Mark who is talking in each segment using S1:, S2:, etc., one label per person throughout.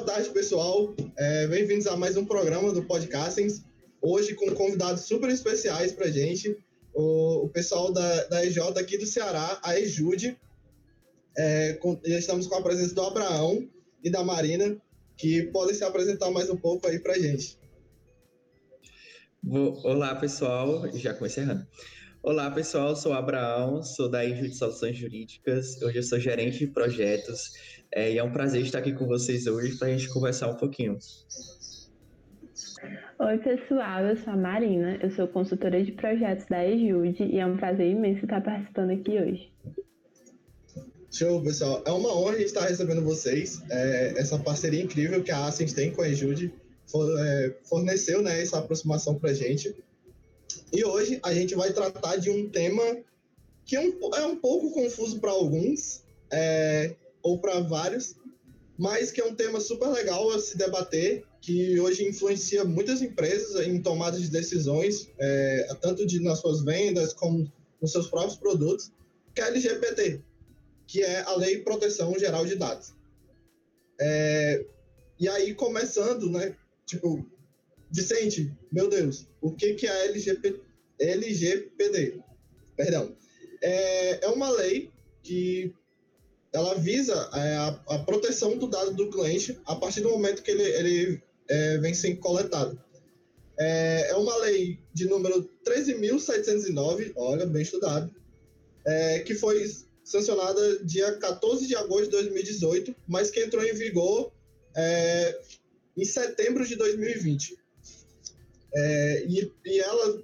S1: Boa tarde, pessoal. É, Bem-vindos a mais um programa do Podcastings. Hoje com convidados super especiais para gente. O, o, pessoal da, da EJ aqui do Ceará, a EJUDE. É, com, já estamos com a presença do Abraão e da Marina, que podem se apresentar mais um pouco aí para gente.
S2: Olá, pessoal. Já comecei errando. Olá, pessoal. Sou o Abraão, sou da EJUDE Soluções Jurídicas. Hoje eu sou gerente de projetos é, e é um prazer estar aqui com vocês hoje para a gente conversar um pouquinho.
S3: Oi, pessoal, eu sou a Marina, eu sou consultora de projetos da EJUD e é um prazer imenso estar participando aqui hoje.
S1: Show, pessoal. É uma honra estar recebendo vocês. É, essa parceria incrível que a Ascens tem com a EJUD é, forneceu né, essa aproximação para a gente. E hoje a gente vai tratar de um tema que é um, é um pouco confuso para alguns, é, ou para vários, mas que é um tema super legal a se debater, que hoje influencia muitas empresas em tomadas de decisões, é, tanto de, nas suas vendas como nos seus próprios produtos, que é a LGBT, que é a Lei de Proteção Geral de Dados. É, e aí, começando, né, tipo, Vicente, meu Deus, o que, que é a LGP, LGPD? Perdão. É, é uma lei que ela visa é, a, a, proteção do dado do cliente a partir do momento que ele, ele é, vem sendo coletado. É, é uma lei de número 13.709, olha, bem estudado, é, que foi sancionada dia 14 de agosto de 2018, mas que entrou em vigor é, em setembro de 2020. É, e, e ela,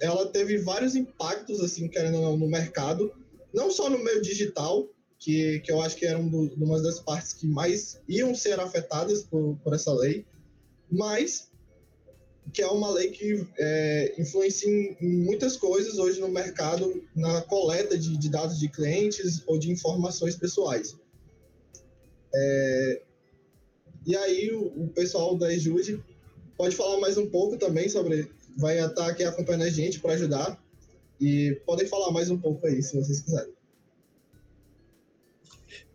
S1: ela teve vários impactos, assim, querendo não, no mercado, não só no meio digital, que, que eu acho que era um do, uma das partes que mais iam ser afetadas por, por essa lei, mas que é uma lei que é, influencia em, muitas coisas hoje no mercado, na coleta de, de dados de clientes ou de informações pessoais. É, e aí o, o pessoal da Ejude pode falar mais um pouco também sobre, vai estar aqui acompanhando a gente para ajudar, e podem falar mais um pouco aí, se vocês quiserem.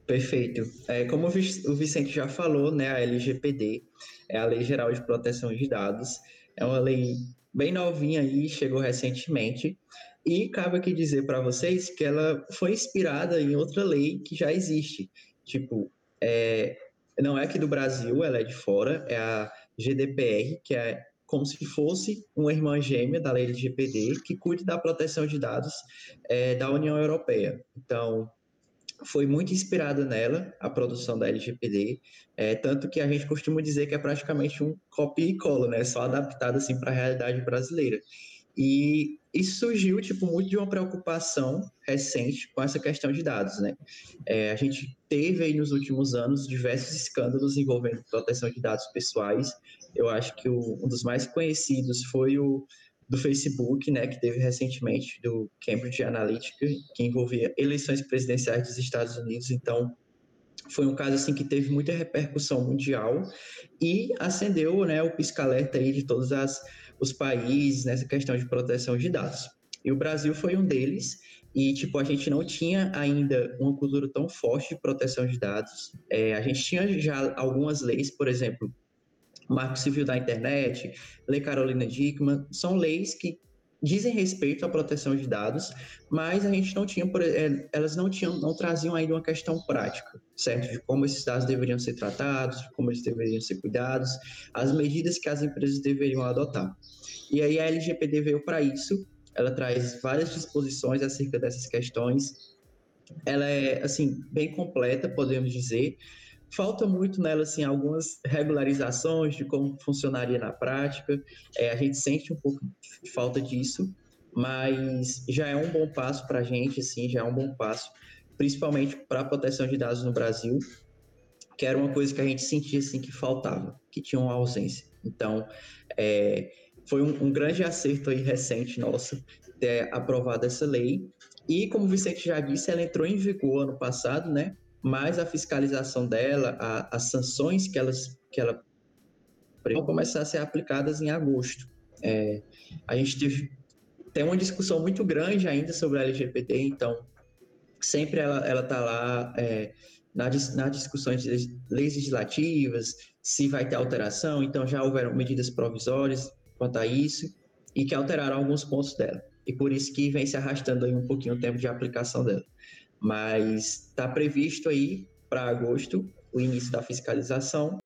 S2: Perfeito. É, como o Vicente já falou, né, a LGPD é a Lei Geral de Proteção de Dados. É uma lei bem novinha aí, chegou recentemente. E cabe aqui dizer para vocês que ela foi inspirada em outra lei que já existe. Tipo, é, não é aqui do Brasil, ela é de fora, é a GDPR, que é como se fosse uma irmã gêmea da lei LGPD, que cuida da proteção de dados é, da União Europeia. Então, foi muito inspirada nela, a produção da LGPD, é, tanto que a gente costuma dizer que é praticamente um copy e cola, né, só adaptado assim para a realidade brasileira. E isso surgiu, tipo, muito de uma preocupação recente com essa questão de dados, né? É, a gente teve aí nos últimos anos diversos escândalos envolvendo proteção de dados pessoais. Eu acho que o, um dos mais conhecidos foi o do Facebook, né, que teve recentemente, do Cambridge Analytica, que envolvia eleições presidenciais dos Estados Unidos. Então, foi um caso assim que teve muita repercussão mundial e acendeu, né, o pisca-alerta aí de todos as, os países nessa questão de proteção de dados. E o Brasil foi um deles, e tipo, a gente não tinha ainda uma cultura tão forte de proteção de dados. É, a gente tinha já algumas leis, por exemplo, Marco Civil da Internet, Lei Carolina Dickmann, são leis que dizem respeito à proteção de dados, mas a gente não tinha, é, elas não tinham, não traziam ainda uma questão prática, certo? De como esses dados deveriam ser tratados, como eles deveriam ser cuidados, as medidas que as empresas deveriam adotar. E aí a LGPD veio para isso, ela traz várias disposições acerca dessas questões. Ela é, assim, bem completa, podemos dizer, Falta muito nela, assim, algumas regularizações de como funcionaria na prática. É, a gente sente um pouco de falta disso, mas já é um bom passo para a gente, assim, já é um bom passo, principalmente para a proteção de dados no Brasil, que era uma coisa que a gente sentia, assim, que faltava, que tinha uma ausência. Então, é, foi um, um, grande acerto aí recente nosso ter aprovado essa lei. E, como o Vicente já disse, ela entrou em vigor ano passado, né? Mas a fiscalização dela, a, as sanções que, elas, que ela vão começar a ser aplicadas em agosto. É, a gente teve, tem uma discussão muito grande ainda sobre a LGBT, então sempre ela está lá é, nas, nas discussões de leis legislativas, se vai ter alteração, então já houveram medidas provisórias quanto a isso, e que alteraram alguns pontos dela. E por isso que vem se arrastando aí um pouquinho o tempo de aplicação dela. Mas está previsto aí para agosto o início da fiscalização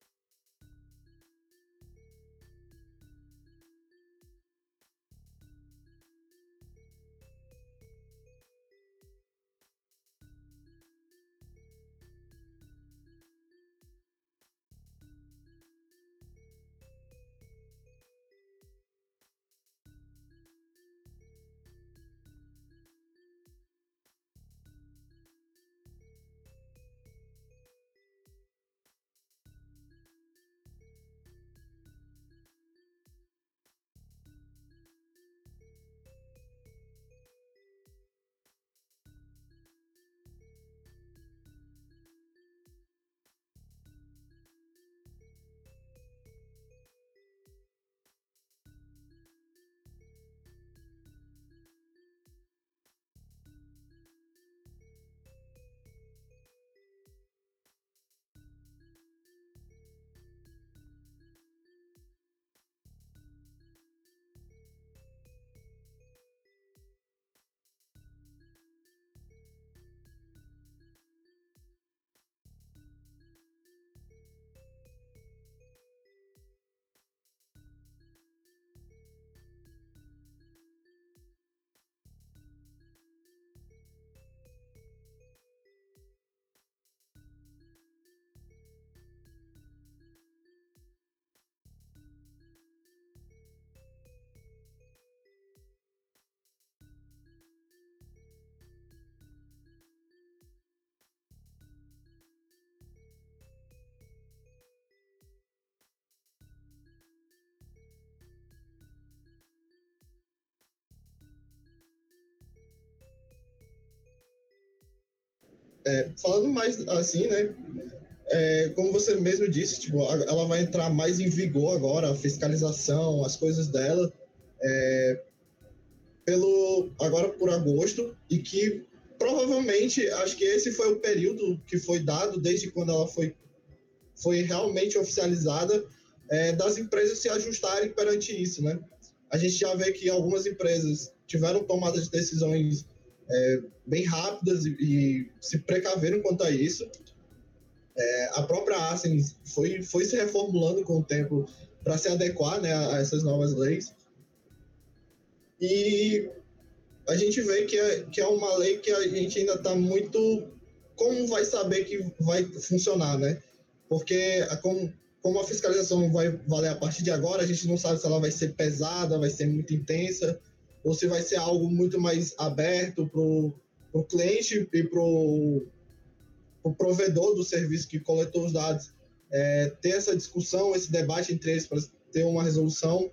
S1: É, falando mais assim, né? É, como você mesmo disse, tipo, ela vai entrar mais em vigor agora, a fiscalização, as coisas dela, é, pelo agora por agosto, e que provavelmente acho que esse foi o período que foi dado desde quando ela foi, foi realmente oficializada é, das empresas se ajustarem perante isso, né? A gente já vê que algumas empresas tiveram tomadas de decisões é, bem rápidas e, e, se precaveram quanto a isso. É, a própria Asen foi, foi se reformulando com o tempo para se adequar né, a, a essas novas leis. E a gente vê que é, que é uma lei que a gente ainda está muito. Como vai saber que vai funcionar, né? Porque como, como a fiscalização vai valer a partir de agora, a gente não sabe se ela vai ser pesada, vai ser muito intensa ou se vai ser algo muito mais aberto para o cliente e para o pro provedor do serviço que coletou os dados é, ter essa discussão, esse debate entre eles para ter uma resolução.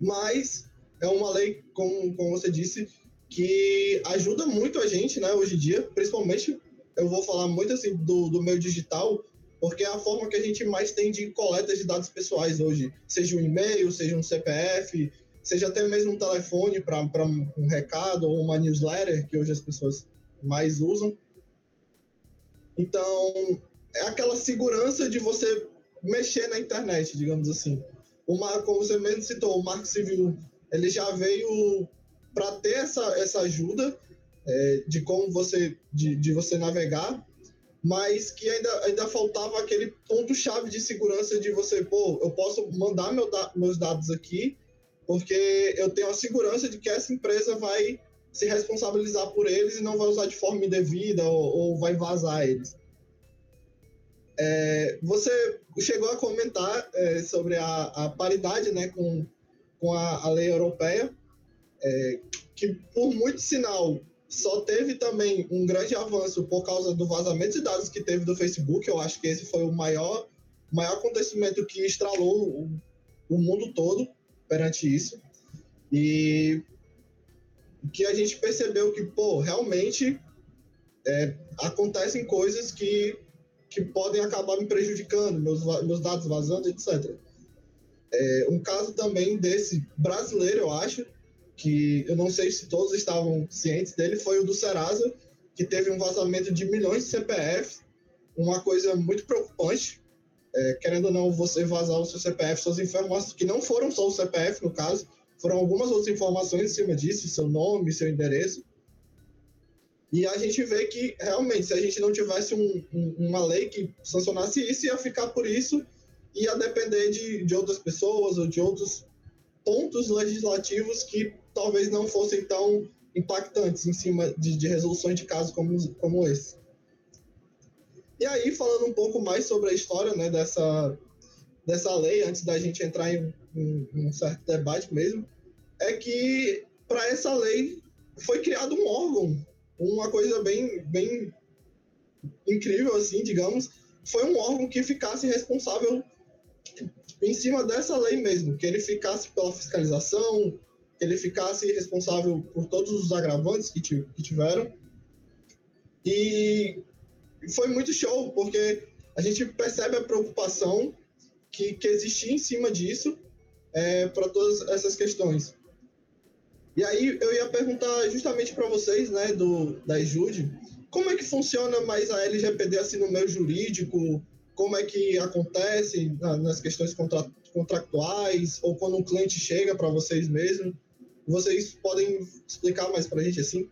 S1: Mas é uma lei, como, como você disse, que ajuda muito a gente, né, hoje em dia, principalmente, eu vou falar muito assim do, do meio digital, porque é a forma que a gente mais tem de coleta de dados pessoais hoje, seja um e-mail, seja um CPF, seja até mesmo um telefone para um recado ou uma newsletter, que hoje as pessoas mais usam. Então, é aquela segurança de você mexer na internet, digamos assim. Como você mesmo citou, o Marco Civil, ele já veio para ter essa, essa ajuda é, de como você, de, de você navegar, mas que ainda, ainda faltava aquele ponto-chave de segurança de você, pô, eu posso mandar meu da, meus dados aqui porque eu tenho a segurança de que essa empresa vai se responsabilizar por eles e não vai usar de forma indevida ou, ou vai vazar eles. É, você chegou a comentar é, sobre a, a, paridade né, com, com a, a lei europeia, é, que por muito sinal só teve também um grande avanço por causa do vazamento de dados que teve do Facebook. Eu acho que esse foi o maior, maior acontecimento que estralou o, o mundo todo perante isso. E que a gente percebeu que, pô, realmente é, acontecem coisas que, que podem acabar me prejudicando, meus, meus dados vazando, etc. É, um caso também desse brasileiro, eu acho, que eu não sei se todos estavam cientes dele, foi o do Serasa, que teve um vazamento de milhões de CPFs, uma coisa muito preocupante. É, querendo ou não, você vazar o seu CPF, suas informações, que não foram só o CPF, no caso, foram algumas outras informações em cima disso, seu nome, seu endereço. E a gente vê que, realmente, se a gente não tivesse um, um, uma lei que sancionasse isso, ia ficar por isso, ia depender de, de outras pessoas ou de outros pontos legislativos que talvez não fossem tão impactantes em cima de, de resoluções de casos como, como esse. E aí, falando um pouco mais sobre a história né, dessa, dessa lei, antes da gente entrar em, um certo debate mesmo, é que para essa lei foi criado um órgão, uma coisa bem, bem incrível, assim, digamos, foi um órgão que ficasse responsável em cima dessa lei mesmo, que ele ficasse pela fiscalização, que ele ficasse responsável por todos os agravantes que, que tiveram. E foi muito show, porque a gente percebe a preocupação que, que existia em cima disso é, para todas essas questões. E aí eu ia perguntar justamente para vocês, né, do, da Ejude, como é que funciona mais a LGPD assim no meio jurídico? Como é que acontece nas questões contra, contractuais ou quando um cliente chega para vocês mesmo? Vocês podem explicar mais para a gente assim?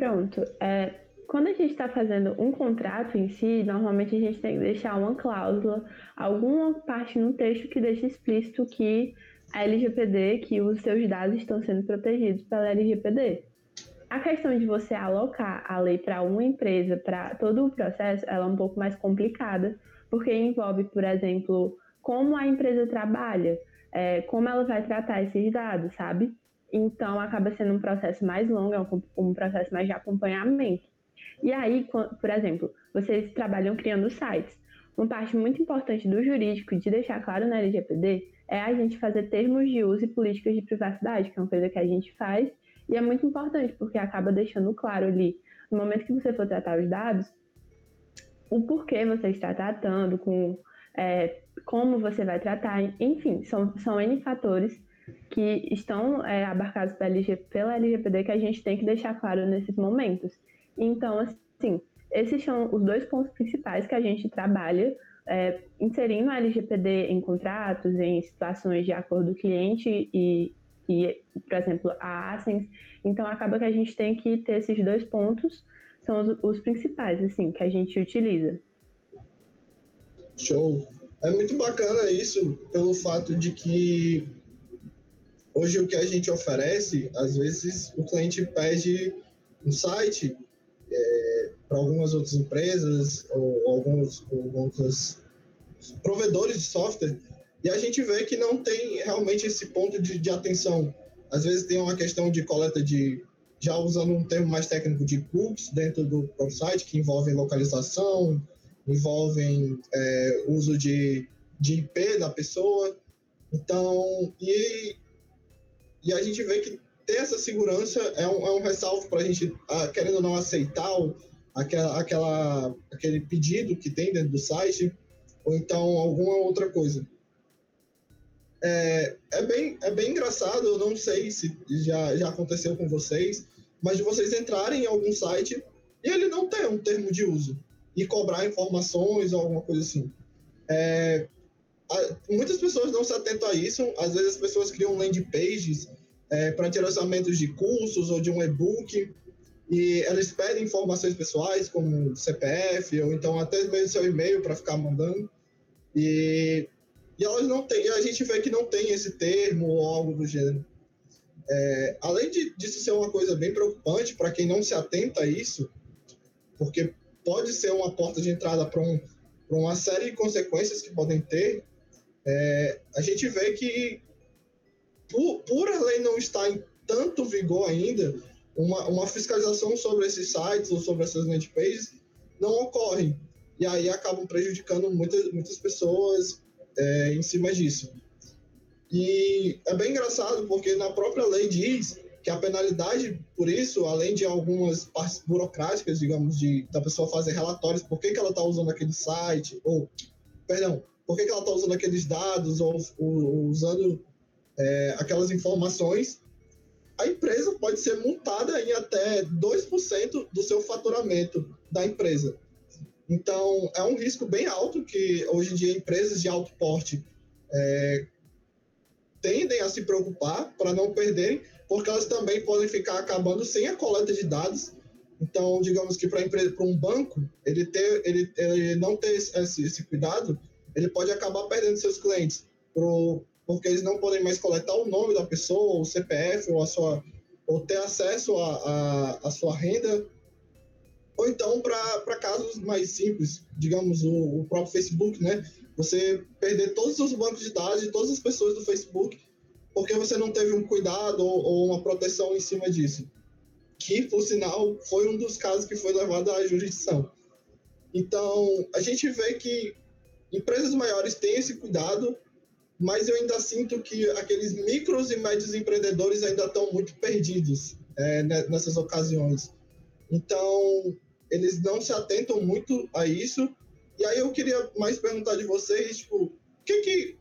S3: Pronto. É, quando a gente está fazendo um contrato em si, normalmente a gente tem que deixar uma cláusula, alguma parte no texto que deixe explícito que a LGPD, que os seus dados estão sendo protegidos pela LGPD. A questão de você alocar a lei para uma empresa, para todo o processo, ela é um pouco mais complicada, porque envolve, por exemplo, como a empresa trabalha, é, como ela vai tratar esses dados, sabe? Então, acaba sendo um processo mais longo, é um, um processo mais de acompanhamento. E aí, por exemplo, vocês trabalham criando sites. Uma parte muito importante do jurídico, de deixar claro na LGPD, é a gente fazer termos de uso e políticas de privacidade, que é uma coisa que a gente faz, e é muito importante, porque acaba deixando claro ali, no momento que você for tratar os dados, o porquê você está tratando, com é, como você vai tratar, enfim, são, são N fatores que estão é, abarcados pela, LG, pela LGPD que a gente tem que deixar claro nesses momentos. Então, assim, esses são os dois pontos principais que a gente trabalha, é, inserindo a LGPD em contratos, em situações de acordo do cliente e, e, por exemplo, a Asens. Então, acaba que a gente tem que ter esses dois pontos, são os, os principais, assim, que a gente utiliza.
S1: Show. É muito bacana isso, pelo fato de que hoje o que a gente oferece, às vezes o cliente pede um site é, para algumas outras empresas ou alguns ou outros provedores de software e a gente vê que não tem realmente esse ponto de, de atenção. Às vezes tem uma questão de coleta de, já usando um termo mais técnico, de cookies dentro do próprio site, que envolvem localização, envolvem é, uso de, de IP da pessoa. Então, e, e a gente vê que ter essa segurança é um, é um ressalvo para a gente, querendo ou não, aceitar aquela, aquela, aquele pedido que tem dentro do site, ou então alguma outra coisa. É, é, bem, é bem engraçado, eu não sei se já, já aconteceu com vocês, mas de vocês entrarem em algum site e ele não tem um termo de uso e cobrar informações ou alguma coisa assim. É, muitas pessoas não se atentam a isso, às vezes as pessoas criam landing pages é, para direcionamentos de cursos ou de um e-book e elas pedem informações pessoais como CPF ou então até mesmo seu e-mail para ficar mandando e, e elas não têm, a gente vê que não tem esse termo ou algo do gênero. É, além de, disso ser uma coisa bem preocupante para quem não se atenta a isso, porque pode ser uma porta de entrada para um, uma série de consequências que podem ter, é, a gente vê que, por, por a lei não estar em tanto vigor ainda, uma, uma fiscalização sobre esses sites ou sobre essas landing pages não ocorre. E aí acabam prejudicando muitas, muitas pessoas é, em cima disso. E é bem engraçado porque na própria lei diz que a penalidade por isso, além de algumas partes burocráticas, digamos, de da pessoa fazer relatórios por que, que ela está usando aquele site, ou, perdão, por que, que ela está usando aqueles dados, ou, ou usando é, aquelas informações, a empresa pode ser multada em até 2% do seu faturamento da empresa. Então, é um risco bem alto que hoje em dia empresas de alto porte é, tendem a se preocupar para não perderem, porque elas também podem ficar acabando sem a coleta de dados. Então, digamos que para um banco, ele, ter, ele, ele não ter esse, esse, cuidado, ele pode acabar perdendo seus clientes, pro, porque eles não podem mais coletar o nome da pessoa, o CPF, ou, a sua, ou ter acesso à sua renda. Ou então, para casos mais simples, digamos, o, o próprio Facebook, né? Você perder todos os bancos de dados de todas as pessoas do Facebook porque você não teve um cuidado ou, ou uma proteção em cima disso. Que, por sinal, foi um dos casos que foi levado à jurisdição. Então, a gente vê que empresas maiores têm esse cuidado, mas eu ainda sinto que aqueles micros e médios empreendedores ainda estão muito perdidos é, nessas ocasiões. Então, eles não se atentam muito a isso. E aí eu queria mais perguntar de vocês, tipo, o que que,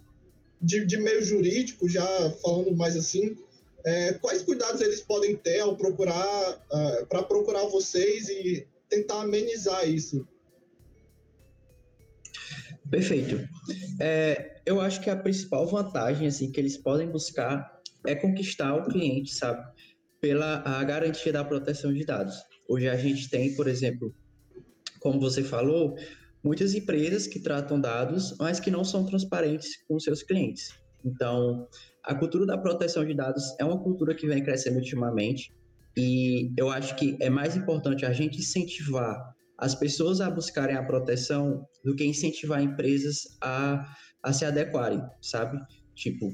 S1: de, de meio jurídico, já falando mais assim, é, quais cuidados eles podem ter ao procurar, uh, para procurar vocês e tentar amenizar isso?
S2: Perfeito. É, eu acho que a principal vantagem assim que eles podem buscar é conquistar o cliente, sabe? Pela a garantia da proteção de dados. Hoje a gente tem, por exemplo, como você falou, muitas empresas que tratam dados, mas que não são transparentes com seus clientes. Então, a cultura da proteção de dados é uma cultura que vem crescendo ultimamente e eu acho que é mais importante a gente incentivar as pessoas a buscarem a proteção do que incentivar empresas a, a se adequarem, sabe? Tipo,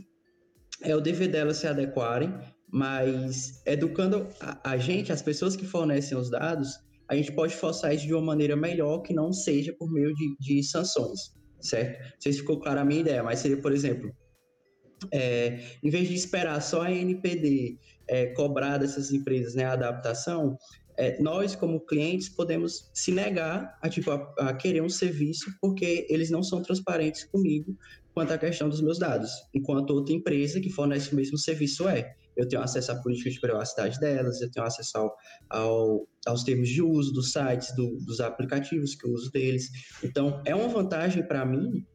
S2: é o dever delas se adequarem, mas educando a, a gente, as pessoas que fornecem os dados, a gente pode forçar isso de uma maneira melhor que não seja por meio de, de sanções, certo? Não sei se ficou clara a minha ideia, mas seria, por exemplo, é, em vez de esperar só a NPD é, cobrar dessas empresas né, a adaptação, é, nós, como clientes, podemos se negar a, tipo, a, a, querer um serviço porque eles não são transparentes comigo quanto à questão dos meus dados, enquanto outra empresa que fornece o mesmo serviço é eu tenho acesso à política de privacidade delas, eu tenho acesso ao, ao, aos termos de uso dos sites, do, dos aplicativos que eu uso deles. Então, é uma vantagem para mim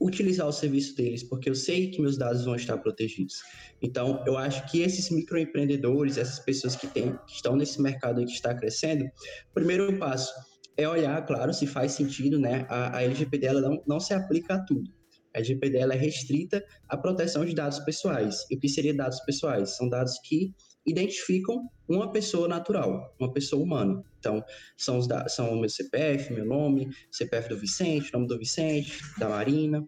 S2: utilizar o serviço deles, porque eu sei que meus dados vão estar protegidos. Então, eu acho que esses microempreendedores, essas pessoas que, têm, que estão nesse mercado que está crescendo, o primeiro passo é olhar, claro, se faz sentido, né? A, a LGPD não, não se aplica a tudo. A LGPD é restrita à proteção de dados pessoais. E o que seria dados pessoais? São dados que identificam uma pessoa natural, uma pessoa humana. Então, são os dados, são o meu CPF, meu nome, CPF do Vicente, nome do Vicente, da Marina,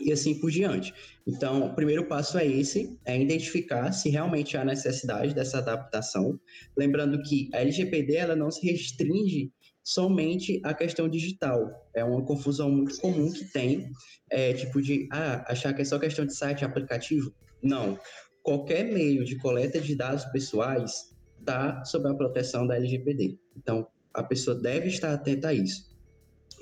S2: e assim por diante. Então, o primeiro passo é esse, é identificar se realmente há necessidade dessa adaptação. Lembrando que a LGPD ela não se restringe somente à questão digital. É uma confusão muito comum que tem, é, tipo de ah, achar que é só questão de site aplicativo. Não. Qualquer meio de coleta de dados pessoais está sob a proteção da LGPD. Então, a pessoa deve estar atenta a isso.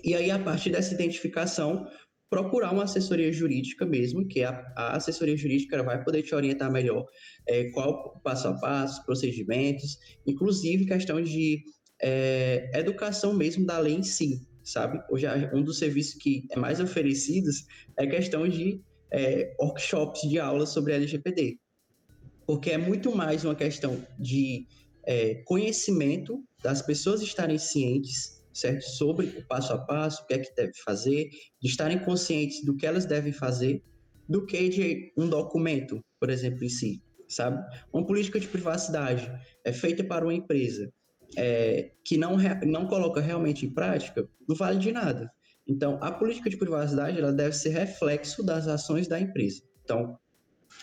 S2: E aí, a partir dessa identificação, procurar uma assessoria jurídica mesmo, que a, a assessoria jurídica vai poder te orientar melhor é, qual passo a passo, procedimentos, inclusive questão de é, educação mesmo da lei em si, sabe? Hoje, um dos serviços que é mais oferecidos é questão de é, workshops de aulas sobre LGPD, porque é muito mais uma questão de é, conhecimento das pessoas estarem cientes, certo, sobre o passo a passo, o que é que deve fazer, de estarem conscientes do que elas devem fazer, do que de um documento, por exemplo, em si, sabe? Uma política de privacidade é feita para uma empresa é, que não, não coloca realmente em prática, não vale de nada. Então, a política de privacidade ela deve ser reflexo das ações da empresa. Então,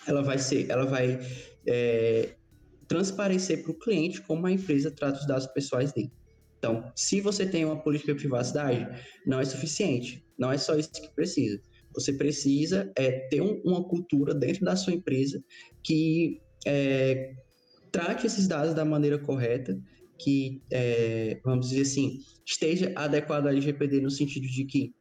S2: ela vai ser, ela vai é, transparecer para o cliente como a empresa trata os dados pessoais dele. Então, se você tem uma política de privacidade, não é suficiente. Não é só isso que precisa. Você precisa é, ter um, uma cultura dentro da sua empresa que é, trate esses dados da maneira correta que, é, vamos dizer assim, esteja adequado à LGPD no sentido de que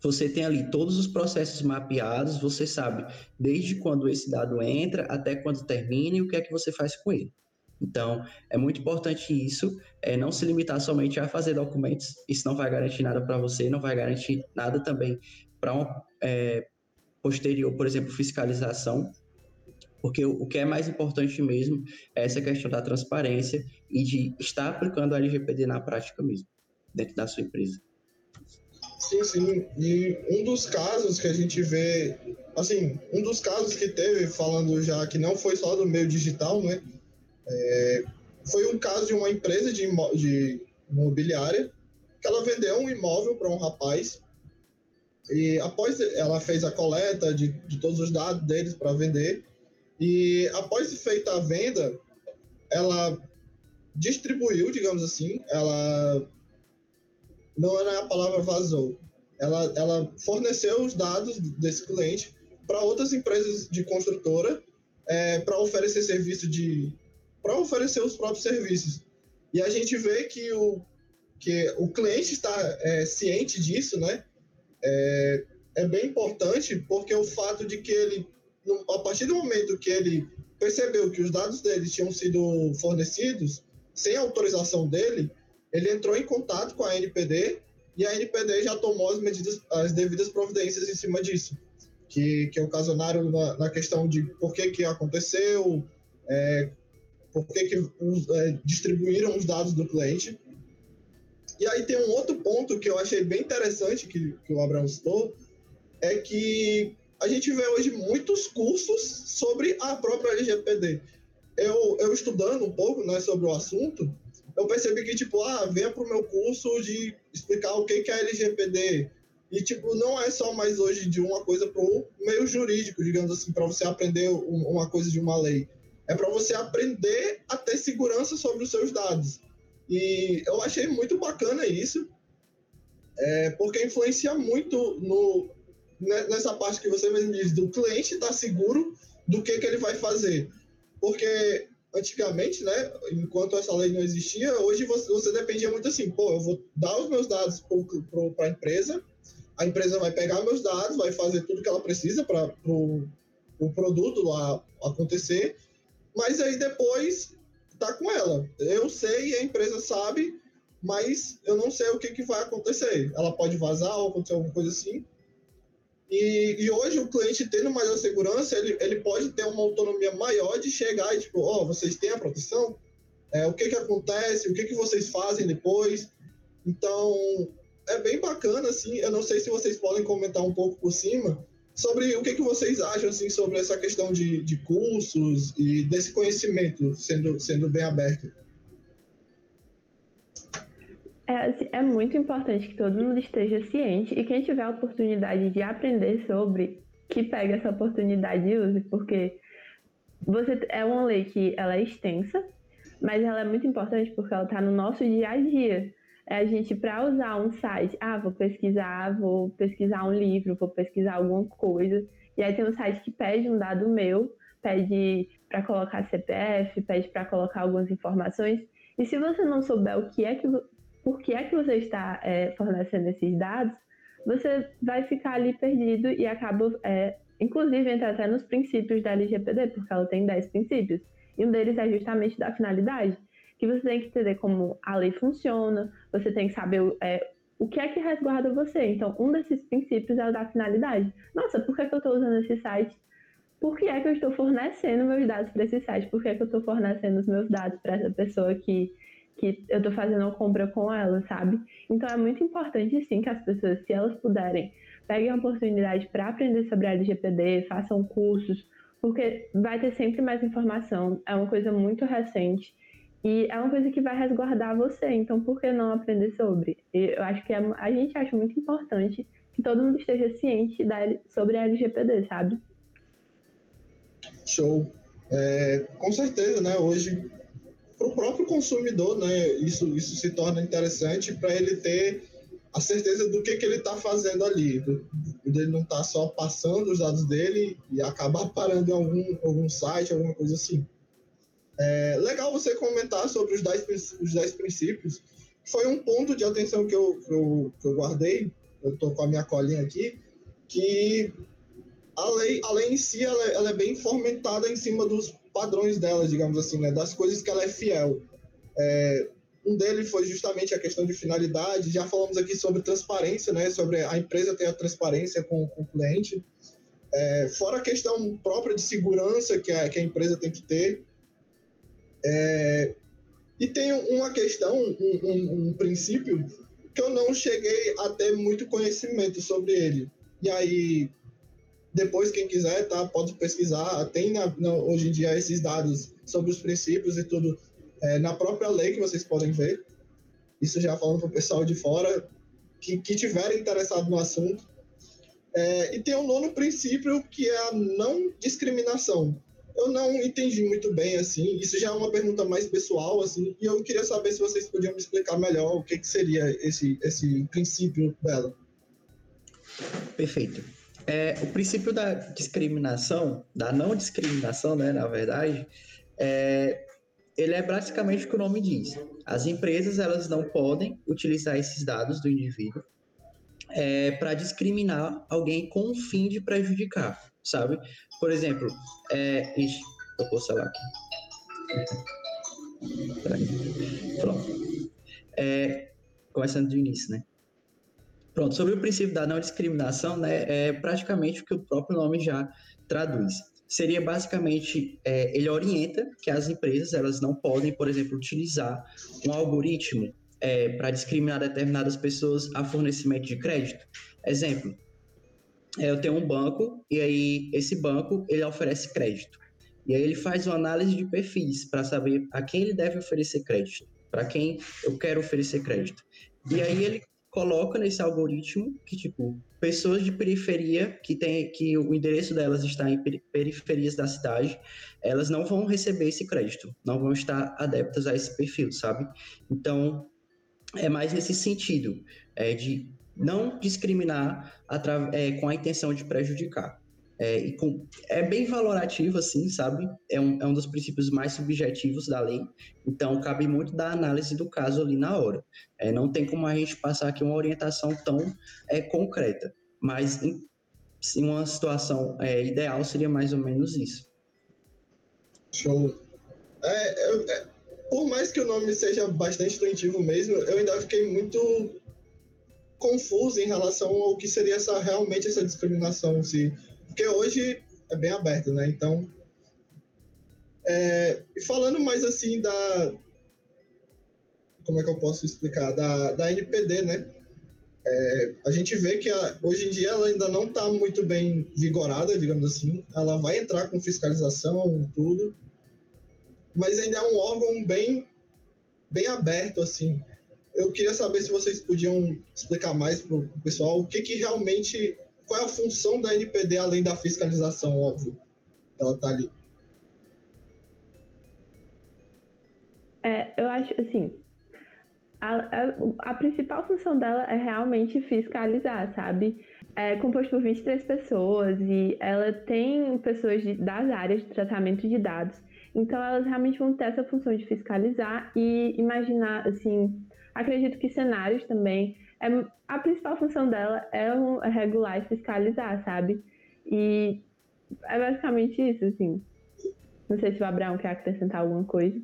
S2: você tem ali todos os processos mapeados, você sabe desde quando esse dado entra até quando termina e o que é que você faz com ele. Então, é muito importante isso, é não se limitar somente a fazer documentos, isso não vai garantir nada para você, não vai garantir nada também para um é, posterior, por exemplo, fiscalização, porque o que é mais importante mesmo é essa questão da transparência e de estar aplicando a LGPD na prática mesmo, dentro da sua empresa.
S1: Sim, sim. E um dos casos que a gente vê, assim, um dos casos que teve, falando já que não foi só do meio digital, né? É, foi um caso de uma empresa de, de imobiliária que ela vendeu um imóvel para um rapaz e após ela fez a coleta de, de todos os dados deles para vender e após feita a venda ela distribuiu digamos assim ela não era a palavra vazou ela ela forneceu os dados desse cliente para outras empresas de construtora é, para oferecer serviço de para oferecer os próprios serviços. E a gente vê que o, que o cliente está é, ciente disso, né? É, é bem importante porque o fato de que ele, a partir do momento que ele percebeu que os dados dele tinham sido fornecidos sem autorização dele, ele entrou em contato com a NPD e a NPD já tomou as medidas, as devidas providências em cima disso, que, que ocasionaram na, na questão de por que que aconteceu, é, por que, que é, distribuíram os dados do cliente. E aí tem um outro ponto que eu achei bem interessante que, que o Abraão citou, é que a gente vê hoje muitos cursos sobre a própria LGPD. Eu, eu estudando um pouco né, sobre o assunto, eu percebi que, tipo, ah, venha para o meu curso de explicar o que, que é LGPD. E, tipo, não é só mais hoje de uma coisa para o meio jurídico, digamos assim, para você aprender uma coisa de uma lei é para você aprender a ter segurança sobre os seus dados. E eu achei muito bacana isso, é, porque influencia muito no, né, nessa parte que você mesmo diz, do cliente estar tá seguro do que, que ele vai fazer. Porque antigamente, né, enquanto essa lei não existia, hoje você, você dependia muito assim, pô, eu vou dar os meus dados para a empresa, a empresa vai pegar meus dados, vai fazer tudo que ela precisa para o pro produto lá acontecer, mas aí depois tá com ela. Eu sei, a empresa sabe, mas eu não sei o que, que vai acontecer. Ela pode vazar ou acontecer alguma coisa assim. E, e hoje o cliente tendo mais a segurança, ele, ele pode ter uma autonomia maior de chegar e tipo, ó, oh, vocês têm a proteção? É, o que que acontece? O que que vocês fazem depois? Então, é bem bacana, assim. Eu não sei se vocês podem comentar um pouco por cima, sobre o que, que vocês acham assim, sobre essa questão de, de cursos e desse conhecimento sendo, sendo bem aberto.
S3: É, assim, é muito importante que todo mundo esteja ciente e quem tiver a oportunidade de aprender sobre, que pegue essa oportunidade e use, porque você é uma lei que ela é extensa, mas ela é muito importante porque ela está no nosso dia a dia. É a gente, para usar um site, ah, vou pesquisar, vou pesquisar um livro, vou pesquisar alguma coisa, e aí tem um site que pede um dado meu, pede para colocar CPF, pede para colocar algumas informações, e se você não souber o que é que, por que é que você está é, fornecendo esses dados, você vai ficar ali perdido e acaba, é, inclusive, entra até nos princípios da LGPD, porque ela tem 10 princípios, e um deles é justamente da finalidade que você tem que entender como a lei funciona, você tem que saber é, o que é que resguarda você. Então, um desses princípios é o da finalidade. Nossa, por que, que eu estou usando esse site? Por que é que eu estou fornecendo meus dados para esse site? Por que, é que eu estou fornecendo os meus dados para essa pessoa que, que eu estou fazendo uma compra com ela, sabe? Então, é muito importante, sim, que as pessoas, se elas puderem, peguem a oportunidade para aprender sobre a LGPD, façam cursos, porque vai ter sempre mais informação. É uma coisa muito recente e é uma coisa que vai resguardar você, então por que não aprender sobre? Eu acho que é, a gente acha muito importante que todo mundo esteja ciente da, sobre a LGPD, sabe?
S1: Show. É, com certeza, né? Hoje, para o próprio consumidor, né? Isso, isso se torna interessante para ele ter a certeza do que, que ele está fazendo ali, ele não está só passando os dados dele e acabar parando em algum, algum site, alguma coisa assim. É legal você comentar sobre os 10, os 10 princípios. Foi um ponto de atenção que eu, que eu, que eu guardei, eu estou com a minha colinha aqui, que a lei, a lei em si, ela, é, ela é bem fomentada em cima dos padrões dela, digamos assim, né? Das coisas que ela é fiel. É, um deles foi justamente a questão de finalidade. Já falamos aqui sobre transparência, né? Sobre a empresa ter a transparência com, com o cliente. É, fora a questão própria de segurança que a, que a empresa tem que ter. É, e tem uma questão, um, um, um, princípio, que eu não cheguei a ter muito conhecimento sobre ele. E aí, depois, quem quiser, tá, pode pesquisar. Tem na, na, hoje em dia esses dados sobre os princípios e tudo é, na própria lei que vocês podem ver. Isso já falando para o pessoal de fora que, que tiverem interessado no assunto. É, e tem um nono princípio que é a não discriminação. Eu não entendi muito bem, assim, isso já é uma pergunta mais pessoal, assim, e eu queria saber se vocês podiam me explicar melhor o que, que seria esse, esse princípio dela.
S2: Perfeito. É, o princípio da discriminação, da não discriminação, né, na verdade, é, ele é basicamente o que o nome diz. As empresas elas não podem utilizar esses dados do indivíduo é, para discriminar alguém com o fim de prejudicar, sabe? Por exemplo, é, ixi, tocou o celular aqui. Pronto. É, começando do início, né? Pronto, sobre o princípio da não discriminação, né, é praticamente o que o próprio nome já traduz. Seria basicamente, é, ele orienta que as empresas elas não podem, por exemplo, utilizar um algoritmo é, para discriminar determinadas pessoas a fornecimento de crédito. Exemplo, é, eu tenho um banco e aí esse banco ele oferece crédito. E aí ele faz uma análise de perfis para saber a quem ele deve oferecer crédito, para quem eu quero oferecer crédito. E aí ele coloca nesse algoritmo que, tipo, pessoas de periferia que tem que o endereço delas está em periferias da cidade, elas não vão receber esse crédito, não vão estar adeptas a esse perfil, sabe? Então, é mais nesse sentido, é de não discriminar é, com a intenção de prejudicar. É, com, é, bem valorativo, assim, sabe? É um, é um dos princípios mais subjetivos da lei, então cabe muito da análise do caso ali na hora. É, não tem como a gente passar aqui uma orientação tão é, concreta, mas em, em uma situação é, ideal seria mais ou menos isso.
S1: Show. É, é, por mais que o nome seja bastante intuitivo mesmo, eu ainda fiquei muito confuso em relação ao que seria essa realmente essa discriminação, se porque hoje é bem aberto, né? Então, é, e falando mais assim da como é que eu posso explicar da, da NPD, né? É, a gente vê que a, hoje em dia ela ainda não está muito bem vigorada, digamos assim. Ela vai entrar com fiscalização, tudo, mas ainda é um órgão bem, bem aberto, assim. Eu queria saber se vocês podiam explicar mais para o pessoal o que, que realmente, qual é a função da NPD além da fiscalização, óbvio. Ela está ali.
S3: É, eu acho, assim, a, a, a, principal função dela é realmente fiscalizar, sabe? É composto por 23 pessoas e ela tem pessoas de, das áreas de tratamento de dados então, elas realmente vão ter essa função de fiscalizar e imaginar, assim, acredito que cenários também. É, a principal função dela é, é regular e fiscalizar, sabe? E é basicamente isso, assim. Não sei se o Abraão quer acrescentar alguma coisa.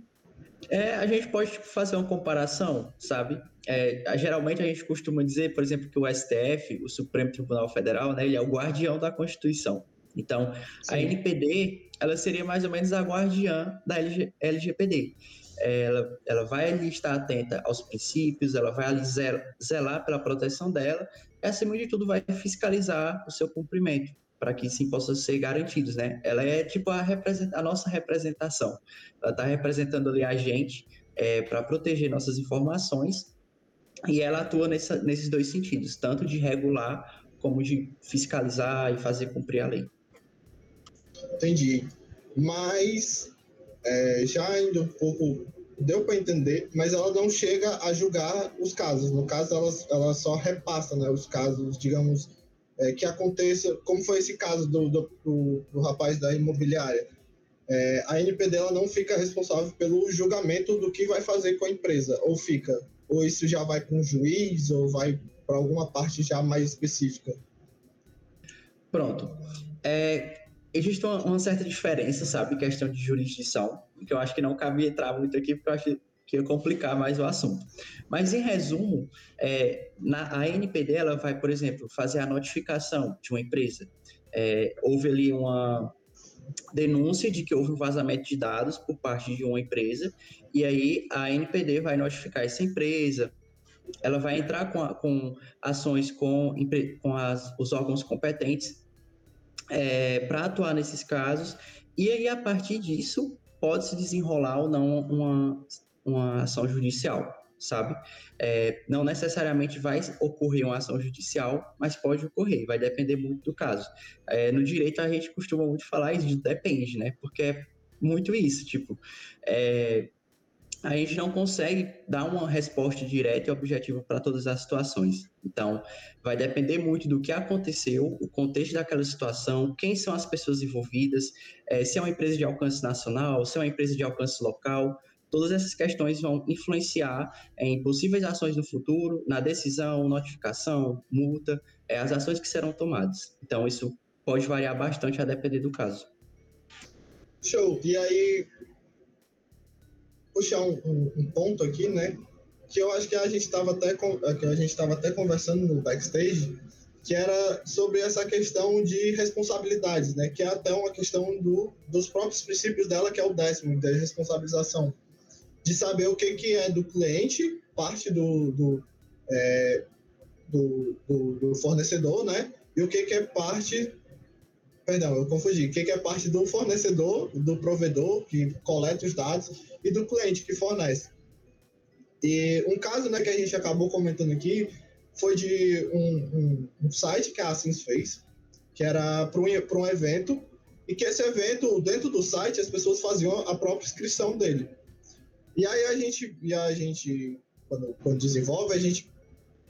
S2: É, a gente pode tipo, fazer uma comparação, sabe? É, geralmente a gente costuma dizer, por exemplo, que o STF, o Supremo Tribunal Federal, né, ele é o guardião da Constituição. Então, Sim. a NPD, ela seria mais ou menos a guardiã da LG, LGPD. Ela, ela vai estar atenta aos princípios, ela vai zelar pela proteção dela e, acima de tudo, vai fiscalizar o seu cumprimento para que sim possa ser garantidos, né? Ela é tipo a, a nossa representação. Ela está representando ali a gente é, para proteger nossas informações e ela atua nessa, nesses dois sentidos, tanto de regular como de fiscalizar e fazer cumprir a lei.
S1: Entendi. Mas é, já indo um pouco, deu para entender, mas ela não chega a julgar os casos. No caso, ela, ela só repassa né, os casos, digamos, é, que aconteça, como foi esse caso do, do, do, do rapaz da imobiliária. É, a NPD ela não fica responsável pelo julgamento do que vai fazer com a empresa, ou fica, ou isso já vai com o juiz, ou vai para alguma parte já mais específica?
S2: Pronto. É, existe uma, uma, certa diferença, sabe, em questão de jurisdição, que eu acho que não cabe entrar muito aqui, porque eu acho que ia complicar mais o assunto. Mas, em resumo, é, na, a NPD ela vai, por exemplo, fazer a notificação de uma empresa. É, houve ali uma denúncia de que houve um vazamento de dados por parte de uma empresa, e aí a NPD vai notificar essa empresa, ela vai entrar com, a, com ações com, com as, os órgãos competentes é, para atuar nesses casos, e aí a partir disso pode se desenrolar ou não uma, uma ação judicial, sabe? É, não necessariamente vai ocorrer uma ação judicial, mas pode ocorrer, vai depender muito do caso. É, no direito a gente costuma muito falar isso de depende, né? Porque é muito isso, tipo, é, a gente não consegue dar uma resposta direta e objetiva para todas as situações. Então, vai depender muito do que aconteceu, o contexto daquela situação, quem são as pessoas envolvidas, é, se é uma empresa de alcance nacional, se é uma empresa de alcance local. Todas essas questões vão influenciar em possíveis ações no futuro, na decisão, notificação, multa, é, as ações que serão tomadas. Então, isso pode variar bastante a depender do caso.
S1: Show. E aí, puxar um, um, um, ponto aqui, né? Que eu acho que a gente estava até que a gente estava até conversando no backstage, que era sobre essa questão de responsabilidades, né? Que é até uma questão do, dos próprios princípios dela, que é o décimo, da responsabilização, de saber o que que é do cliente, parte do, do, é, do, do, do fornecedor, né? E o que que é parte Perdão, eu confundi. O que é parte do fornecedor, do provedor, que coleta os dados, e do cliente que fornece. E um caso né, que a gente acabou comentando aqui foi de um, um, um site que a Asins fez, que era para um, um evento, e que esse evento, dentro do site, as pessoas faziam a própria inscrição dele. E aí a gente, e a gente quando, quando desenvolve, a gente,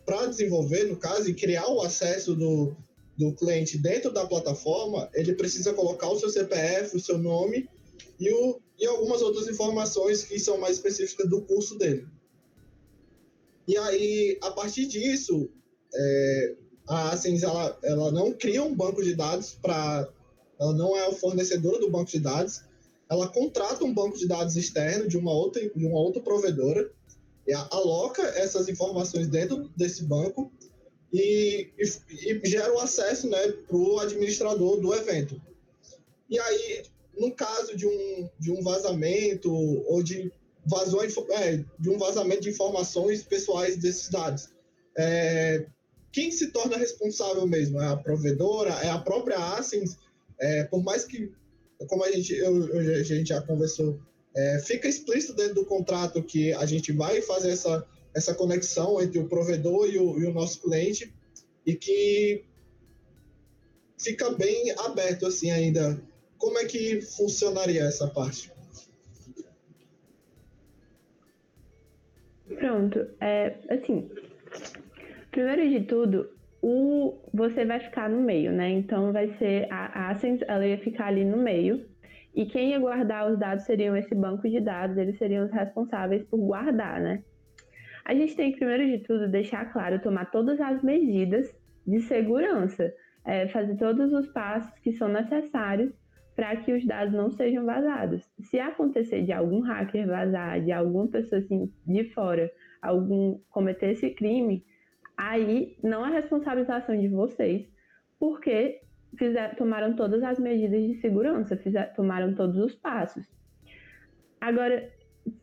S1: para desenvolver, no caso, e criar o acesso do, do cliente dentro da plataforma, ele precisa colocar o seu CPF, o seu nome e, o, e algumas outras informações que são mais específicas do curso dele. E aí, a partir disso, é, a Ascens ela, ela não cria um banco de dados para. Ela não é o fornecedor do banco de dados, ela contrata um banco de dados externo de uma outra, de uma outra provedora e aloca essas informações dentro desse banco e, e, e gera o acesso né, para o administrador do evento. E aí, no caso de um, de um vazamento ou de, vazou, é, de um vazamento de informações pessoais desses dados, é, quem se torna responsável mesmo? É a provedora? É a própria Asins? É, por mais que, como a gente, eu, a gente já conversou, é, fica explícito dentro do contrato que a gente vai fazer essa, essa conexão entre o provedor e o, e o nosso cliente e que fica bem aberto assim ainda como é que funcionaria essa parte?
S3: Pronto, é, assim, primeiro de tudo, o, você vai ficar no meio, né? Então vai ser a Ascens, ela ia ficar ali no meio, e quem ia guardar os dados seriam esse banco de dados, eles seriam os responsáveis por guardar, né? A gente tem que, primeiro de tudo, deixar claro, tomar todas as medidas de segurança, é, fazer todos os passos que são necessários para que os dados não sejam vazados. Se acontecer de algum hacker vazar, de alguma pessoa assim de fora, algum cometer esse crime, aí não é responsabilização de vocês, porque fizer, tomaram todas as medidas de segurança, fizer, tomaram todos os passos. Agora,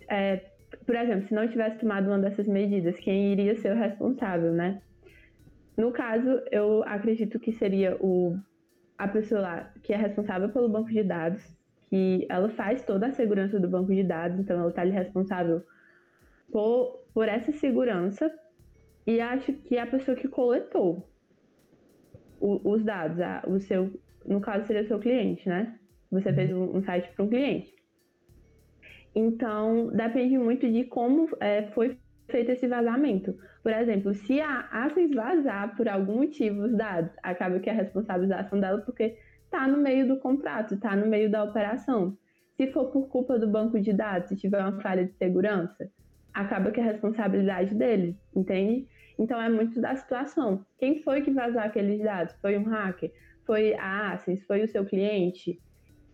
S3: é, por exemplo, se não tivesse tomado uma dessas medidas, quem iria ser o responsável, né? No caso, eu acredito que seria o a pessoa lá que é responsável pelo banco de dados, que ela faz toda a segurança do banco de dados, então ela está responsável por, por essa segurança, e acho que é a pessoa que coletou o, os dados, a, o seu, no caso seria o seu cliente, né? Você fez um, um site para um cliente. Então, depende muito de como é, foi feito esse vazamento. Por exemplo, se a Asens vazar por algum motivo os dados, acaba que a responsabilização dela porque está no meio do contrato, está no meio da operação. Se for por culpa do banco de dados, se tiver uma falha de segurança, acaba que a responsabilidade dele, entende? Então é muito da situação. Quem foi que vazou aqueles dados? Foi um hacker? Foi a Asens? Foi o seu cliente?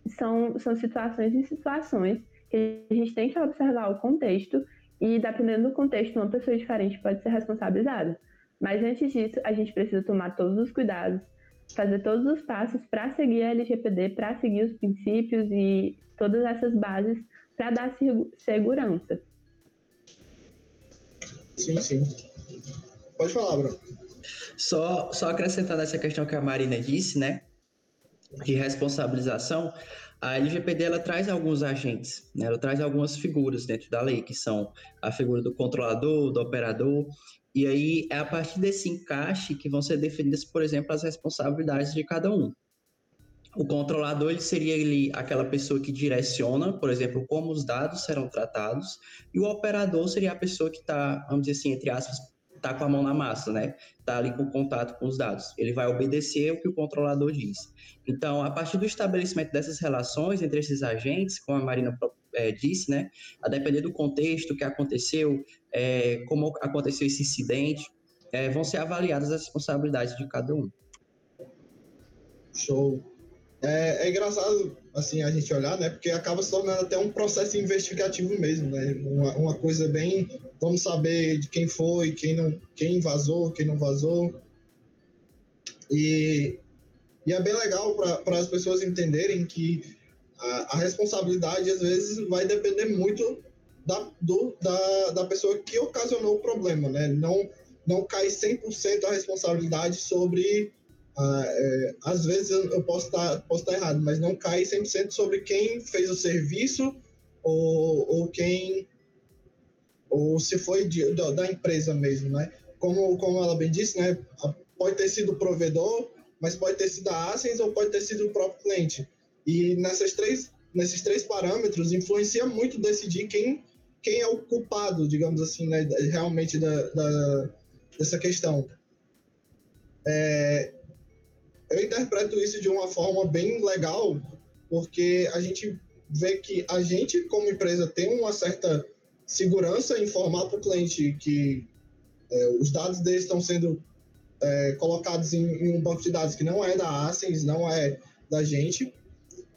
S3: São, são situações e situações que a gente tem que observar o contexto e, dependendo do contexto, uma pessoa diferente pode ser responsabilizada. Mas antes disso, a gente precisa tomar todos os cuidados, fazer todos os passos para seguir a LGPD, para seguir os princípios e todas essas bases para dar segurança.
S1: Sim, sim. Pode falar, Bruno.
S2: Só, só acrescentando essa questão que a Marina disse, né? De responsabilização, a LGPD ela traz alguns agentes, né? ela traz algumas figuras dentro da lei, que são a figura do controlador, do operador, e aí é a partir desse encaixe que vão ser definidas, por exemplo, as responsabilidades de cada um. O controlador ele seria ele, aquela pessoa que direciona, por exemplo, como os dados serão tratados, e o operador seria a pessoa que está, vamos dizer assim, entre aspas, está com a mão na massa, né? Está ali com contato com os dados. Ele vai obedecer o que o controlador diz. Então, a partir do estabelecimento dessas relações entre esses agentes, como a Marina é, disse, né? A depender do contexto que aconteceu, é, como aconteceu esse incidente, é, vão ser avaliadas as responsabilidades de cada um.
S1: Show. É, é, engraçado, assim, a gente olhar, né? Porque acaba se tornando até um processo investigativo mesmo, né? Uma, uma coisa bem... Vamos saber de quem foi, quem não, quem vazou, quem não vazou. E, e é bem legal para as pessoas entenderem que a, a, responsabilidade, às vezes, vai depender muito da, do, da, da pessoa que ocasionou o problema, né? Não, não cai 100% a responsabilidade sobre ah, é, às vezes eu posso estar, tá, posso tá errado, mas não cai 100% sobre quem fez o serviço ou, ou quem ou se foi de, da, da, empresa mesmo, né? Como, como ela bem disse, né? Pode ter sido o provedor, mas pode ter sido a Asens ou pode ter sido o próprio cliente. E nessas três, nesses três parâmetros influencia muito decidir quem, quem é o culpado, digamos assim, né? Realmente da, da dessa questão. É, eu interpreto isso de uma forma bem legal, porque a gente vê que a gente, como empresa, tem uma certa segurança em informar para o cliente que é, os dados deles estão sendo é, colocados em, em, um banco de dados que não é da Asens, não é da gente.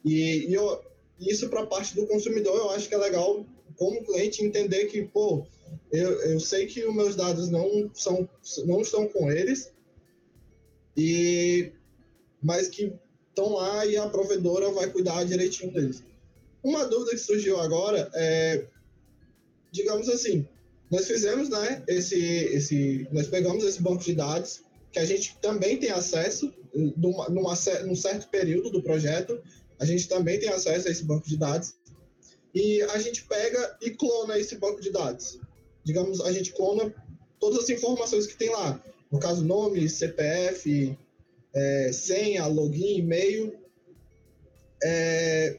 S1: E, e eu, isso para a parte do consumidor, eu acho que é legal, como cliente, entender que, pô, eu, eu sei que os meus dados não, são, não estão com eles, e mas que estão lá e a provedora vai cuidar direitinho deles. Uma dúvida que surgiu agora é, digamos assim, nós fizemos, né, esse, esse, nós pegamos esse banco de dados que a gente também tem acesso numa, numa, num certo período do projeto, a gente também tem acesso a esse banco de dados e a gente pega e clona esse banco de dados. Digamos, a gente clona todas as informações que tem lá, no caso nome, CPF, é, senha, login, e-mail, é,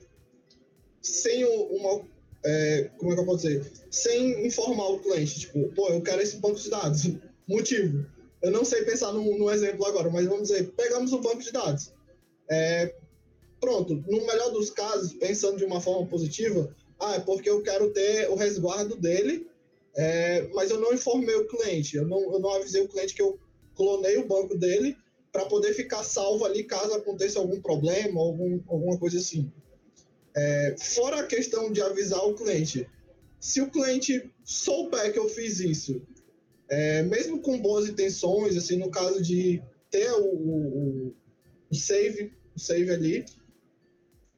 S1: sem uma. É, como é que eu posso dizer? Sem informar o cliente, tipo, pô, eu quero esse banco de dados. Motivo. Eu não sei pensar no, no exemplo agora, mas vamos dizer, pegamos o banco de dados. É, pronto, no melhor dos casos, pensando de uma forma positiva, ah, é porque eu quero ter o resguardo dele, é, mas eu não informei o cliente, eu não, eu não avisei o cliente que eu clonei o banco dele para poder ficar salvo ali caso aconteça algum problema, algum, alguma coisa assim. É, fora a questão de avisar o cliente, se o cliente souber que eu fiz isso, é, mesmo com boas intenções, assim, no caso de ter o, o, o save, o save ali,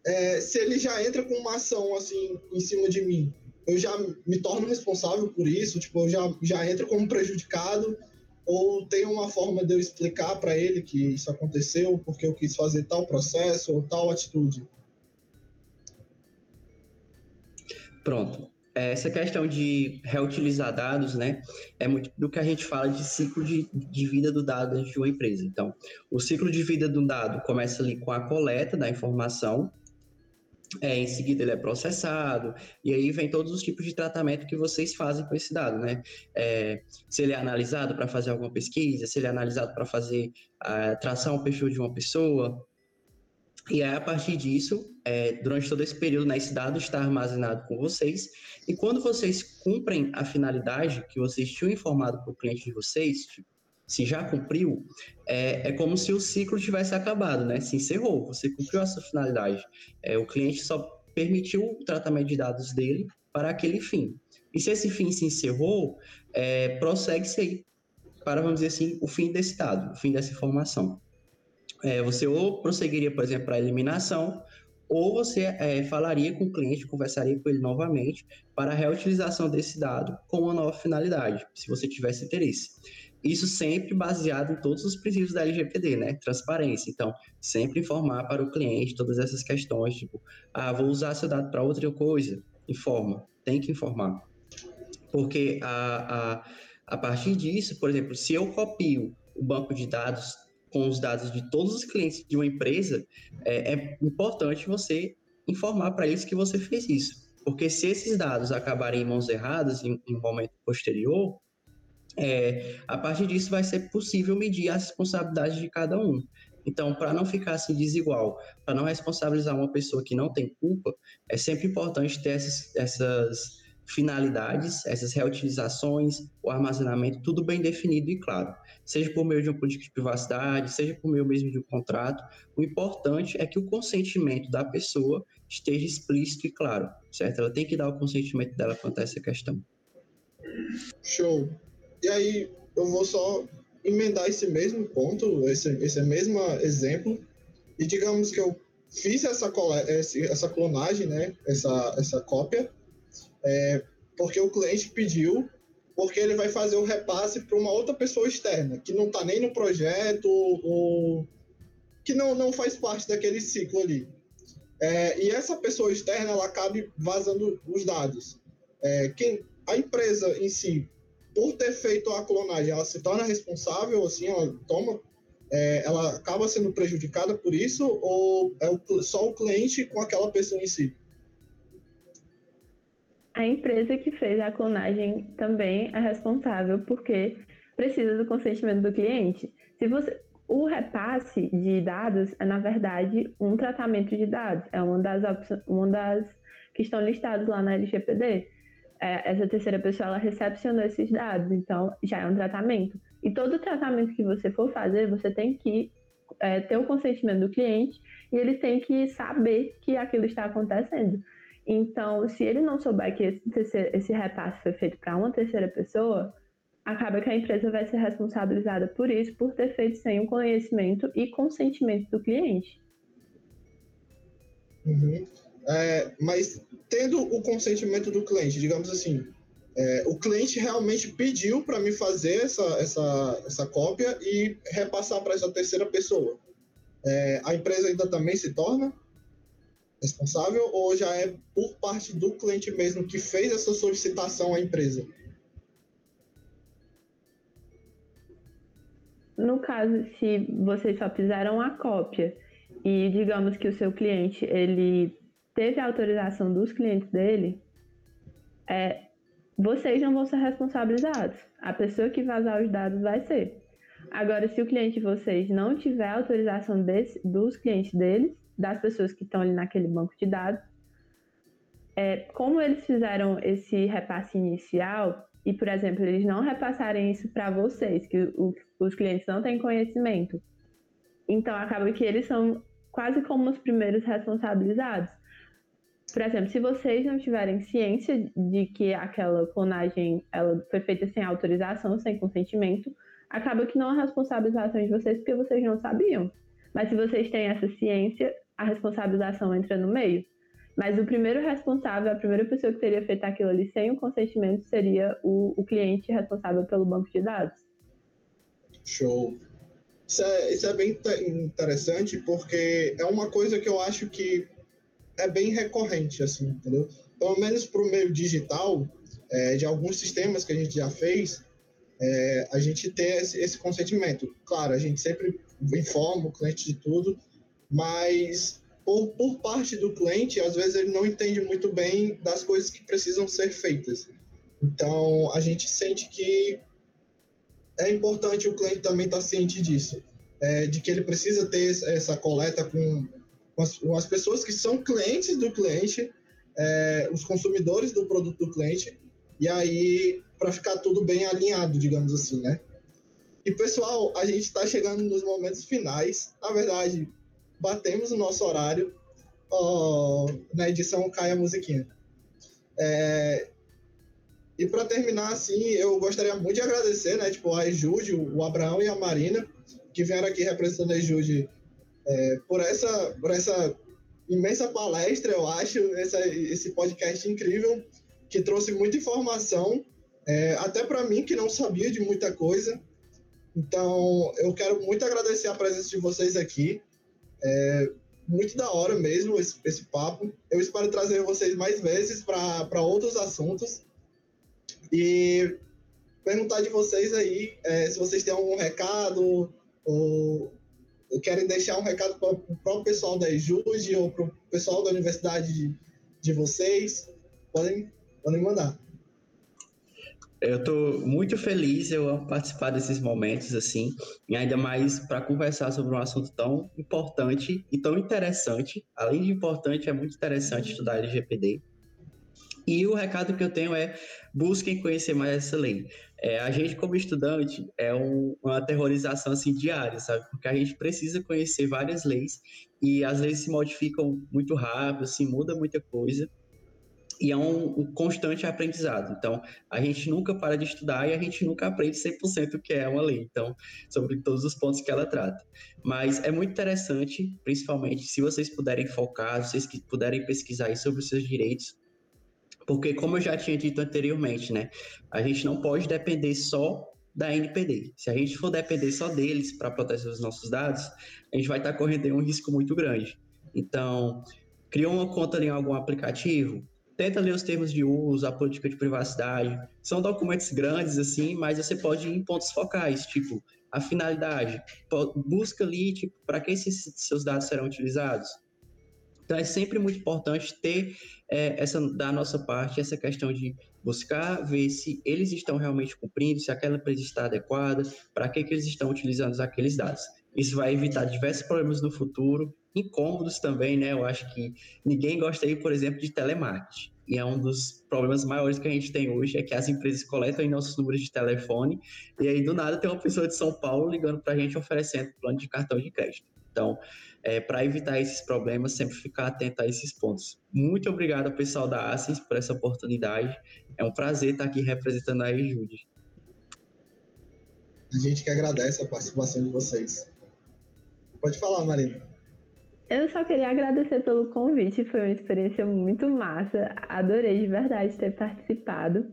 S1: é, se ele já entra com uma ação assim em cima de mim, eu já me torno responsável por isso, tipo, eu já, já entro como prejudicado ou tem uma forma de eu explicar para ele que isso aconteceu porque eu quis fazer tal processo ou tal atitude?
S2: Pronto. Essa questão de reutilizar dados, né, é muito do que a gente fala de ciclo de, de vida do dado de uma empresa. Então, o ciclo de vida do dado começa ali com a coleta da informação, é, em seguida ele é processado, e aí vem todos os tipos de tratamento que vocês fazem com esse dado, né? É, se ele é analisado para fazer alguma pesquisa, se ele é analisado para fazer a traçar um perfil de uma pessoa, E aí, a partir disso, é, durante todo esse período, né, esse dado está armazenado com vocês. E quando vocês cumprem a finalidade que vocês tinham informado para o cliente de vocês, se já cumpriu, é, é, como se o ciclo tivesse acabado, né? Se encerrou, você cumpriu a sua finalidade. É, o cliente só permitiu o tratamento de dados dele para aquele fim. E se esse fim se encerrou, é, prossegue-se aí para, vamos dizer assim, o fim desse dado, o fim dessa informação. É, você ou prosseguiria, por exemplo, para a eliminação, ou você é, falaria com o cliente, conversaria com ele novamente para a reutilização desse dado com uma nova finalidade, se você tivesse interesse. Isso sempre baseado em todos os princípios da LGPD, né? Transparência. Então, sempre informar para o cliente todas essas questões, tipo, ah, vou usar seu dado para outra coisa, informa, tem que informar. Porque a, a, a partir disso, por exemplo, se eu copio o banco de dados com os dados de todos os clientes de uma empresa, é, é importante você informar para eles que você fez isso. Porque se esses dados acabarem em mãos erradas em, em um momento posterior, é, a partir disso vai ser possível medir as responsabilidades de cada um. Então, para não ficar assim desigual, para não responsabilizar uma pessoa que não tem culpa, é sempre importante ter essas, essas finalidades, essas reutilizações, o armazenamento, tudo bem definido e claro. Seja por meio de uma política de privacidade, seja por meio mesmo de um contrato, o importante é que o consentimento da pessoa esteja explícito e claro, certo? Ela tem que dar o consentimento dela quanto a essa questão.
S1: Show. E aí eu vou só emendar esse mesmo ponto, esse, esse mesmo exemplo, e digamos que eu fiz essa, essa clonagem, né, essa, essa cópia, é, porque o cliente pediu, porque ele vai fazer o repasse para uma outra pessoa externa, que não está nem no projeto, ou que não, não faz parte daquele ciclo ali. É, e essa pessoa externa, ela acaba vazando os dados. É, quem, a empresa em si por ter feito a clonagem, ela se torna responsável, assim, ela toma, é, ela acaba sendo prejudicada por isso, ou é o, só o cliente com aquela pessoa em si?
S3: A empresa que fez a clonagem também é responsável, porque precisa do consentimento do cliente. Se você, o repasse de dados é, na verdade, um tratamento de dados, é uma das, uma das que estão listadas lá na LGPD é, essa terceira pessoa ela recepcionou esses dados, então já é um tratamento. E todo tratamento que você for fazer, você tem que é, ter o consentimento do cliente e ele tem que saber que aquilo está acontecendo. Então, se ele não souber que esse, esse repasse foi feito para uma terceira pessoa, acaba que a empresa vai ser responsabilizada por isso, por ter feito sem o conhecimento e consentimento do cliente.
S1: Uhum. É, mas tendo o consentimento do cliente, digamos assim, é, o cliente realmente pediu para me fazer essa, essa, essa cópia e repassar para essa terceira pessoa. É, a empresa ainda também se torna responsável ou já é por parte do cliente mesmo que fez essa solicitação à empresa?
S3: No caso, se vocês só fizeram a cópia e digamos que o seu cliente ele teve a autorização dos clientes dele, é, vocês não vão ser responsabilizados. A pessoa que vazar os dados vai ser. Agora, se o cliente de vocês não tiver autorização desse, dos clientes deles, das pessoas que estão ali naquele banco de dados, é, como eles fizeram esse repasse inicial, e, por exemplo, eles não repassarem isso para vocês, que o, os clientes não têm conhecimento, então acaba que eles são quase como os primeiros responsabilizados. Por exemplo, se vocês não tiverem ciência de que aquela clonagem ela foi feita sem autorização, sem consentimento, acaba que não há responsabilização de vocês porque vocês não sabiam. Mas se vocês têm essa ciência, a responsabilização entra no meio. Mas o primeiro responsável, a primeira pessoa que teria feito aquilo ali sem o consentimento seria o, o cliente responsável pelo banco de dados.
S1: Show. Isso é, isso é bem interessante porque é uma coisa que eu acho que é bem recorrente, assim, entendeu? Pelo menos para o meio digital, é, de alguns sistemas que a gente já fez, é, a gente tem esse, esse, consentimento. Claro, a gente sempre informa o cliente de tudo, mas por, por parte do cliente, às vezes ele não entende muito bem das coisas que precisam ser feitas. Então, a gente sente que é importante o cliente também estar tá ciente disso, é, de que ele precisa ter essa coleta com com as, as pessoas que são clientes do cliente, é, os consumidores do produto do cliente, e aí para ficar tudo bem alinhado, digamos assim, né? E pessoal, a gente está chegando nos momentos finais. Na verdade, batemos o nosso horário. Na edição cai a musiquinha. É, e para terminar, assim, eu gostaria muito de agradecer, né, tipo, a Ejude, o Abraão e a Marina, que vieram aqui representando a Ejude é, por, essa, por essa imensa palestra, eu acho, essa, esse podcast incrível, que trouxe muita informação, é, até para mim, que não sabia de muita coisa. Então, eu quero muito agradecer a presença de vocês aqui. É muito da hora mesmo esse, esse papo. Eu espero trazer vocês mais vezes para outros assuntos. E perguntar de vocês aí é, se vocês têm algum recado ou, ou querem deixar um recado para o próprio pessoal da EJUD ou para o pessoal da universidade de, de vocês. Podem, podem mandar.
S2: Eu estou muito feliz eu participar desses momentos assim, e ainda mais para conversar sobre um assunto tão importante e tão interessante. Além de importante, é muito interessante estudar LGPD. E o recado que eu tenho é busquem conhecer mais essa lei. É, a gente, como estudante, é um, uma aterrorização assim, diária, sabe? Porque a gente precisa conhecer várias leis e as leis se modificam muito rápido, assim, muda muita coisa e é um, um, constante aprendizado. Então, a gente nunca para de estudar e a gente nunca aprende 100% o que é uma lei, então, sobre todos os pontos que ela trata. Mas é muito interessante, principalmente se vocês puderem focar, se vocês puderem pesquisar sobre os seus direitos, porque, como eu já tinha dito anteriormente, né, a gente não pode depender só da NPD. Se a gente for depender só deles para proteger os nossos dados, a gente vai estar correndo um risco muito grande. Então, criou uma conta em algum aplicativo, tenta ler os termos de uso, a política de privacidade. São documentos grandes, assim, mas você pode ir em pontos focais, tipo a finalidade. Busca ali, tipo, para que esses seus dados serão utilizados. Então, é sempre muito importante ter é, essa da nossa parte essa questão de buscar ver se eles estão realmente cumprindo, se aquela empresa está adequada, para que, que eles estão utilizando aqueles dados. Isso vai evitar diversos problemas no futuro incômodos também, né? Eu acho que ninguém gosta aí, por exemplo, de telemarketing. E é um dos problemas maiores que a gente tem hoje, é que as empresas coletam nossos números de telefone e aí do nada tem uma pessoa de São Paulo ligando para a gente oferecendo plano de cartão de crédito. Então, é, para evitar esses problemas, sempre ficar atento a esses pontos. Muito obrigado ao pessoal da Assis por essa oportunidade. É um prazer estar aqui representando a Ejude.
S1: A gente que agradece a participação de vocês. Pode falar, Marina.
S3: Eu só queria agradecer pelo convite, foi uma experiência muito massa. Adorei de verdade ter participado.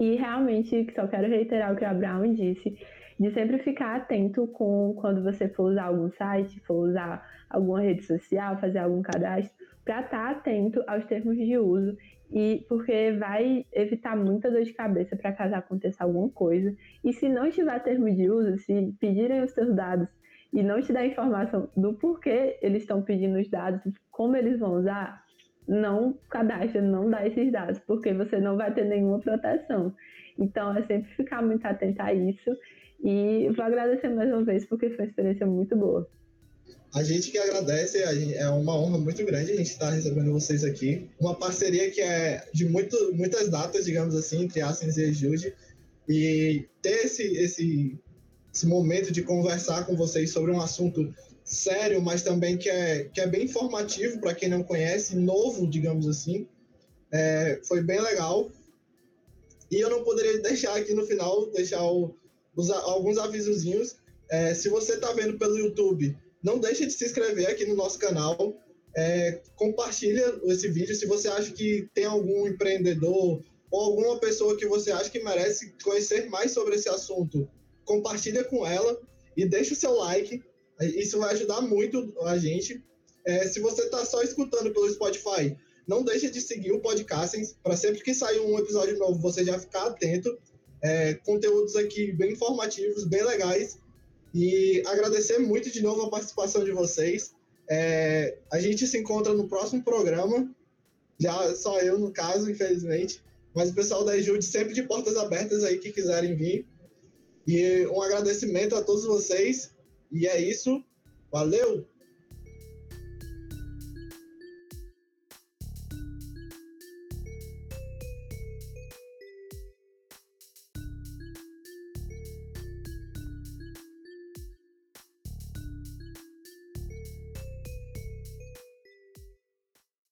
S3: E realmente só quero reiterar o que a Brown disse, de sempre ficar atento com quando você for usar algum site, for usar alguma rede social, fazer algum cadastro, para estar tá atento aos termos de uso e porque vai evitar muita dor de cabeça para caso aconteça alguma coisa. E se não tiver termo de uso, se pedirem os seus dados e não te dá informação do porquê eles estão pedindo os dados, como eles vão usar, não cadastra, não dá esses dados, porque você não vai ter nenhuma proteção. Então, é sempre ficar muito atento a isso. E vou agradecer mais uma vez, porque foi uma experiência muito boa.
S1: A gente que agradece, é uma honra muito grande a gente estar recebendo vocês aqui. Uma parceria que é de muito, muitas datas, digamos assim, entre Assens e Ejude. E ter esse, esse esse momento de conversar com vocês sobre um assunto sério, mas também que é, que é bem informativo para quem não conhece, novo, digamos assim. É, foi bem legal. E eu não poderia deixar aqui no final, deixar o, alguns avisozinhos. É, se você está vendo pelo YouTube, não deixe de se inscrever aqui no nosso canal. É, compartilha esse vídeo se você acha que tem algum empreendedor ou alguma pessoa que você acha que merece conhecer mais sobre esse assunto compartilha com ela e deixa o seu like. Isso vai ajudar muito a gente. É, se você está só escutando pelo Spotify, não deixe de seguir o podcast para sempre que sair um episódio novo você já ficar atento. É, conteúdos aqui bem informativos, bem legais. E agradecer muito de novo a participação de vocês. É, a gente se encontra no próximo programa. Já só eu, no caso, infelizmente. Mas o pessoal da Ejude sempre de portas abertas aí que quiserem vir. E um agradecimento a todos vocês. E é isso. Valeu!